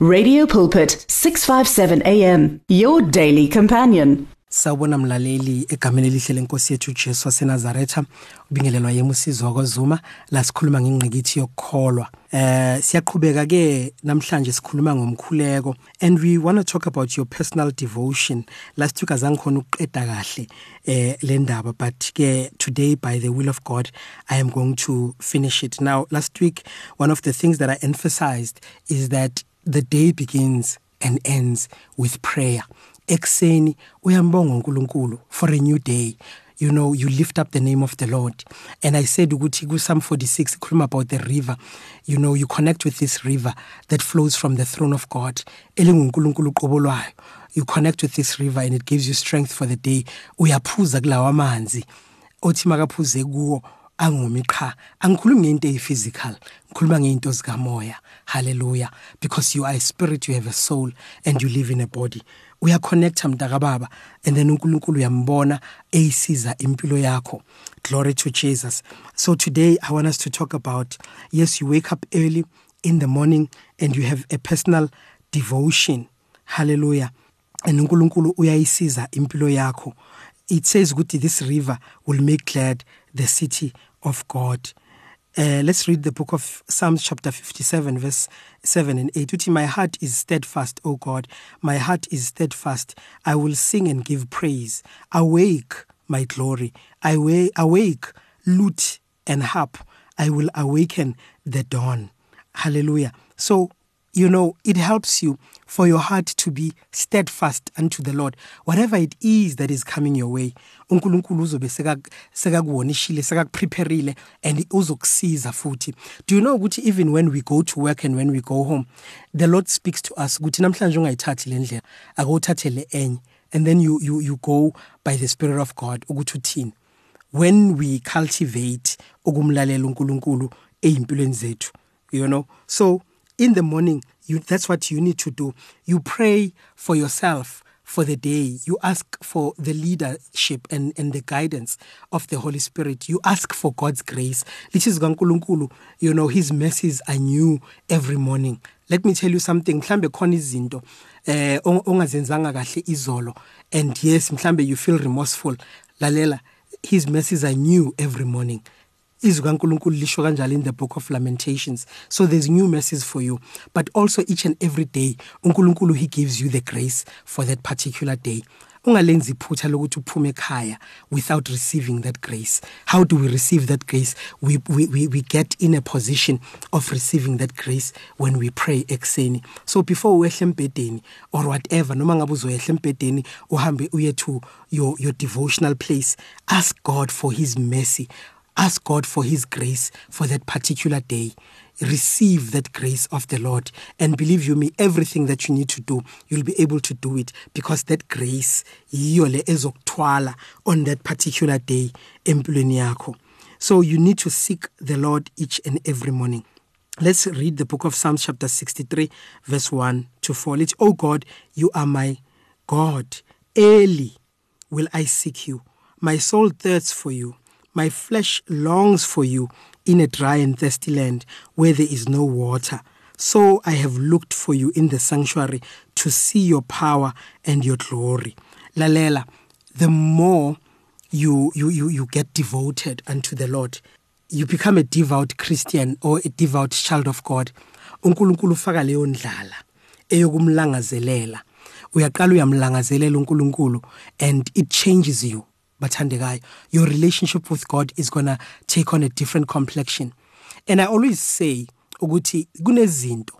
Radio Pulpit 657 AM your daily companion. Sawubona mlaleli egameni elihle lenkosi yethu Jesu waseNazaretha ubingelelwa yemusizo wakozuma la sikhuluma ngengqikithi yokukholwa. Eh siyaqhubeka ke namhlanje sikhuluma ngomkhuleko and we want to talk about your personal devotion. Last week azange khona ukuqeda kahle eh le ndaba but ke today by the will of God I am going to finish it. Now last week one of the things that I emphasized is that the day begins and ends with prayer. Ekuseni uyambonga uNkulunkulu for a new day. You know you lift up the name of the Lord. And I said ukuthi ku Psalm 46 ikhuluma about the river. You know you connect with this river that flows from the throne of God elinguNkulunkulu qobolwayo you connect with this river and it gives you strength for the day. Uyaphuza kulawa amanzi othi makaphuze kuwo angumi qha angikhulumi ngento eyiphysical ngikhuluma ngeinto zikamoya. Hallelujah. Because you are a spirit you have a soul and you live in a body. Uyaconnecta mntaka baba and then uNkulunkulu uyambona eyisiza impilo yakho. Glory to Jesus. So today i want us to talk about yes you wake up early in the morning and you have a personal devotion. Hallelujah. And uNkulunkulu uyayisiza impilo yakho. It says ukuthi this river will make glad the city of God uh, let's read the book of Psalms, chapter 57, verse 7 and 8. Uti, my heart is steadfast, O God. My heart is steadfast. I will sing and give praise. Awake, my glory. I wa- awake, lute and harp. I will awaken the dawn. Hallelujah. So, you know, it helps you for your heart to be steadfast unto the Lord. Whatever it is that is coming your way, uNkulunkulu and. Do you know ukuthi even when we go to work and when we go home, the Lord speaks to us. And then you you you go by the spirit of God. When we cultivate uNkulunkulu you know. So in the morning you that's what you need to do. You pray for yourself for the day. You ask for the leadership and and the guidance of the holy spirit. You ask for god's grace. Lithi zikaNkulunkulu you know his mercies are new every morning. Let me tell you something. Eh ongazenzanga and yes you feel remorseful. Lalela his mercies are new every morning izwi kaNkulunkulu lisho kanjalo in the book of lamentations. So there's new mercies for you. But also each and every day uNkulunkulu he gives you the grace for that particular day. Ungalenzi iphutha lokuthi uphume ekhaya without receiving that grace. How do we receive that grace? We, we, we, we get in a position of receiving that grace when we pray ekuseni. So before uyehle embedeni or whatever noma ngabe uzoyehle embedeni uhambe uye to your, your devotional place ask god for his mercy Ask God for His grace for that particular day. Receive that grace of the Lord. And believe you me, everything that you need to do, you'll be able to do it because that grace yiyole ezokuthwala on that particular day empilweni. So you need to seek the Lord each and every morning. Let's read the book of Psalms, chapter 63, verse 1 to 4. It's, Oh God, you are my God. Early will I seek you. My soul thirsts for you. My flesh longs for you in a dry and thirsty land where there is no water. So I have looked for you in the sanctuary to see your power and your glory. Lalela, the more you, you, you, you get devoted unto the Lord, you become a devout Christian or a devout child of God. uNkulunkulu ufaka leyo ndlala eyokumlangazelela. Uyaqala uyamlangazelela uNkulunkulu and it changes you. Bathandekayo your relationship with God is going to take on a different complexion. And i always say ukuthi kunezinto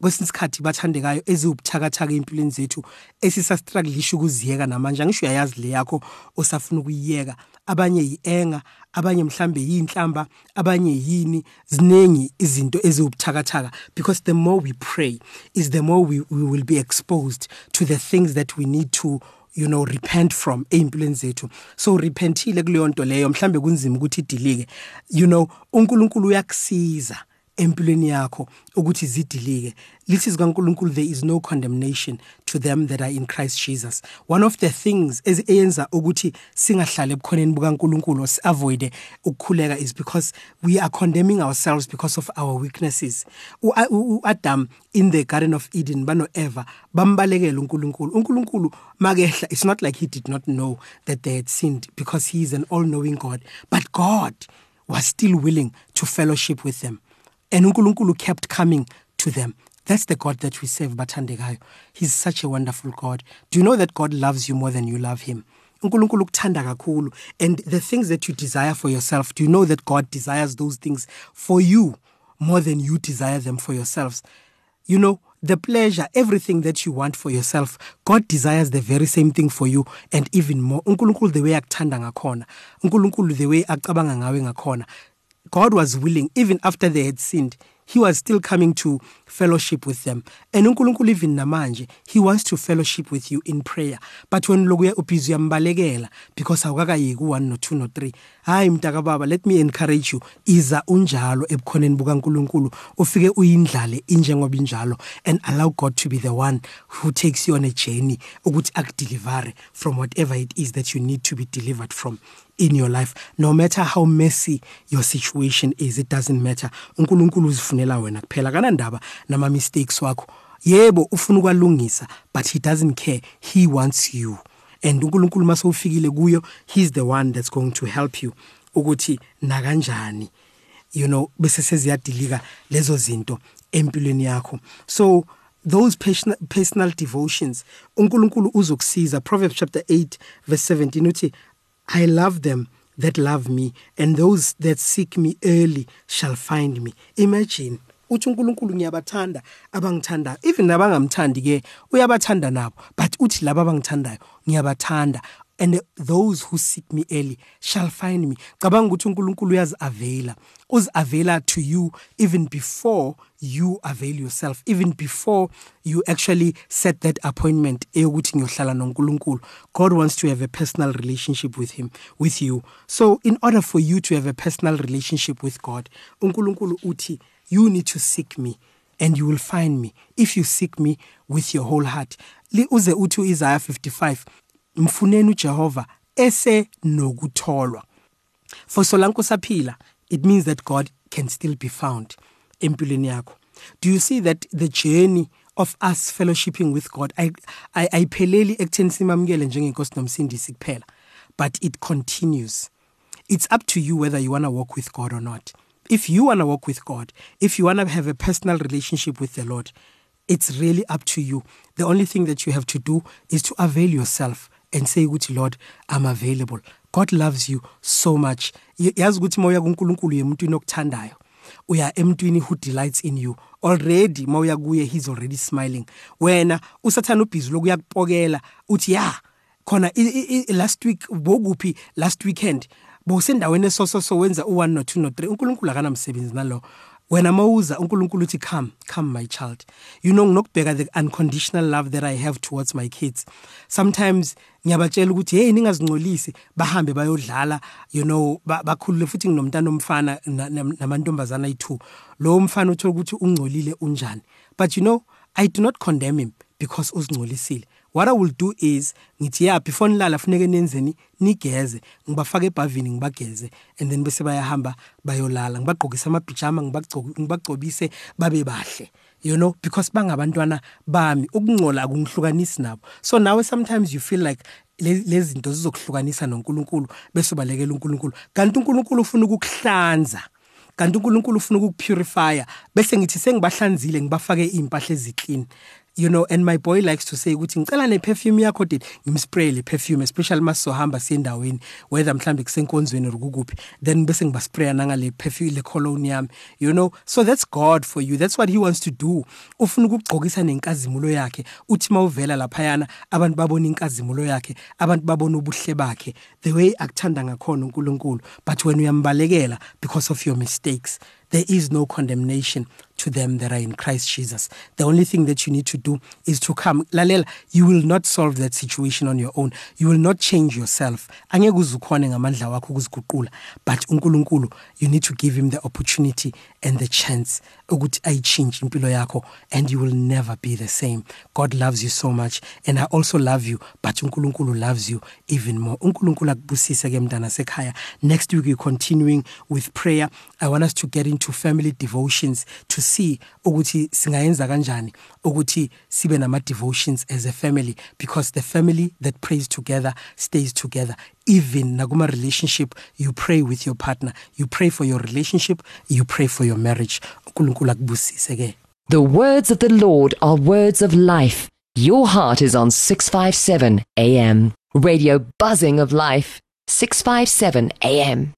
kwesinye isikhathi bathandekayo eziwubuthakathaka empilweni zethu esisastrugglisha ukuziyeka namanje. Angisho uyayazi le yakho osafuna ukuyiyeka. Abanye yi-enga abanye mhlambe yinhlamba abanye yini. Ziningi izinto eziwubuthakathaka because the more we pray is the more we, we will be exposed to the things that we need to you know repent from eimpilweni zethu. So repentile kuleyo nto leyo mhlambe kunzima ukuthi idilike. You know uNkulunkulu uyakusiza. Empilweni yakho ukuthi zidilike. Lithi zikaNkuluNkulu there is no condemnation to them that are in Christ Jesus. One of the things eyenza ukuthi singahlale ebukhoneni bukaNkuluNkulu avoid ukukhuleka is because we are condemning ourselves because of our weaknesses. uAdam in the garden of Eden bano Eva bambalekela uNkulunkulu. uNkulunkulu makehla it's not like he did not know that they had sinned because he is an all knowing God. But God was still willing to fellowship with them and uNkulunkulu kept coming to them. That's the God that we serve bathandekayo he's such a wonderful God. Do you know that God loves you more than you love him? uNkulunkulu ukuthanda kakhulu. And the things that you desire for yourself do you know that God desires those things for you more than you desire them for yourselves? You know the pleasure everything that you want for yourself God desires the very same thing for you and even more. uNkulunkulu the way akuthanda ngakhona. uNkulunkulu the way acabanga ngawe ngakhona God was willing even after they had sinned he was still coming to fellowship with them. And uNkulunkulu even namanje he wants to fellowship with you in prayer. But when lokuya ubhizi uyambalekela because awukakayiki u1 no 2 no 3 hayi mntaka baba let me encourage you. Iza unjalo ebukhoneni bukaNkulunkulu. Ufike uyindlale injengoba injalo and allow God to be the one who takes you on a journey ukuthi akudeliver from whatever it is that you need to be delivered from in your life no matter how messy your situation is it doesn't matter. uNkulunkulu uzifunela wena kuphela kana ndaba nama mistakes wakho. Yebo ufuna ukwalungisa but he doesn't care. He wants you. And uNkulunkulu masewufikile kuyo he's the one that's going to help you ukuthi na kanjani you know bese seziyadilika lezo zinto empilweni yakho. So those personal, personal devotions uNkulunkulu uzokusiza. Proverbs chapter 8 verse 17 uthi I love them that love me and those that seek me early shall find me. Imagine uthi uNkulunkulu ngiyabathanda abangithandayo even nabangamthandi ke uyabathanda nabo but uthi laba abangithandayo ngiyabathanda and those who seek me early shall find me. Cabanga ukuthi uNkulunkulu uyazi availa uzi availa to you even before you avail yourself even before you actually set that appointment eyokuthi ngiyohlala noNkulunkulu. God wants to have a personal relationship with him with you. So in order for you to have a personal relationship with God uNkulunkulu uthi you need to seek me and you will find me if you seek me with your whole heart. Uze uthi uIsaiah 55 mfuneni uJehova ese nokutholwa. For solanke usaphila it means that God can still be found empilweni yakho. Do you see that the journey of us fellowshipping with God I ayipheleli ekutheni simamukele njengenkosi nomsindisi kuphela but it continues. It's up to you whether you want to walk with God or not. If you want to walk with God if you want to have a personal relationship with the Lord it's really up to you. The only thing that you have to do is to avail yourself and say ukuthi Lord I'm available. God loves you so much. Yazi ukuthi moya kuNkulunkulu yemuntwini okuthandayo uya emntwini who delights in you. Already mawuya kuye he's already smiling. Wena usathana ubhizi lokuyakupokela uthi ya khona last week bokuphi? Last weekend. Bowusendaweni esoso so wenza u1 no 2 no 3 uNkulunkulu akanamsebenzi nalo. Wena mawuza uNkulunkulu uthi come come my child. You know nginokubheka the unconditional love that i have towards my kids. Sometimes ngiyabatshela ukuthi hey ningazingcolisi. Bahambe bayodlala you know bakhulule futhi nginomntana omfana namantombazana ayi2 lo mfana uthola ukuthi ungcolile unjani. But you know i do not condemn him because uzingcolisile what i will do is ngithi yeah before nilala funeke nenzeni nigeze. Ngibafaka ebhavini ngibageze. And then bese bayahamba bayolala. Ngibagqokisa amabhijama ngibagcobise babe bahle. You know because bangabantwana bami. Ukungcola akungihlukanisi nabo. So nawe sometimes you feel like lezi zinto zizokuhlukanisa noNkulunkulu bese ubalekela uNkulunkulu. Kanti uNkulunkulu ufuna ukukuhlanza. Kanti uNkulunkulu ufuna ukukupurifya. Bese ngithi sengibahlanzile ngibafake impahla eziclean you know and my boy likes to say ukuthi ngicela ne perfume yakho did ngimspray le perfume especially masohamba siyendaweni whether mhlambe kusenkonzweni rukuphi then bese ngibaspray nanga le perfume le cologne yami you know? So that's God for you. That's what he wants to do. Ufuna ukugcokisa nenkazimulo yakhe. Uthi mawuvela lapha yana abantu babona inkazimulo yakhe abantu babona ubuhle bakhe. The way akuthanda ngakhona uNkulunkulu. But when uyambalekela because of your mistakes. There is no condemnation to them that are in Christ Jesus. The only thing that you need to do is to come. Lalela, you will not solve that situation on your own. You will not change yourself. Ngamandla. But uNkulunkulu, you need to give him the opportunity and the chance ukuthi ayichange impilo yakho and you will never be the same. God loves you so much and I also love you, but uNkulunkulu loves you even more. uNkulunkulu akubusise ke mntana sekhaya. Next week we're continuing with prayer. I want us to get into family devotions to see ukuthi singayenza kanjani ukuthi sibe nama devotions as a family because the family that prays together stays together even nakuma relationship you pray with your partner you pray for your relationship you pray for your marriage uNkulunkulu The words of the Lord are words of life. Your heart is on 657 AM radio buzzing of life 657 AM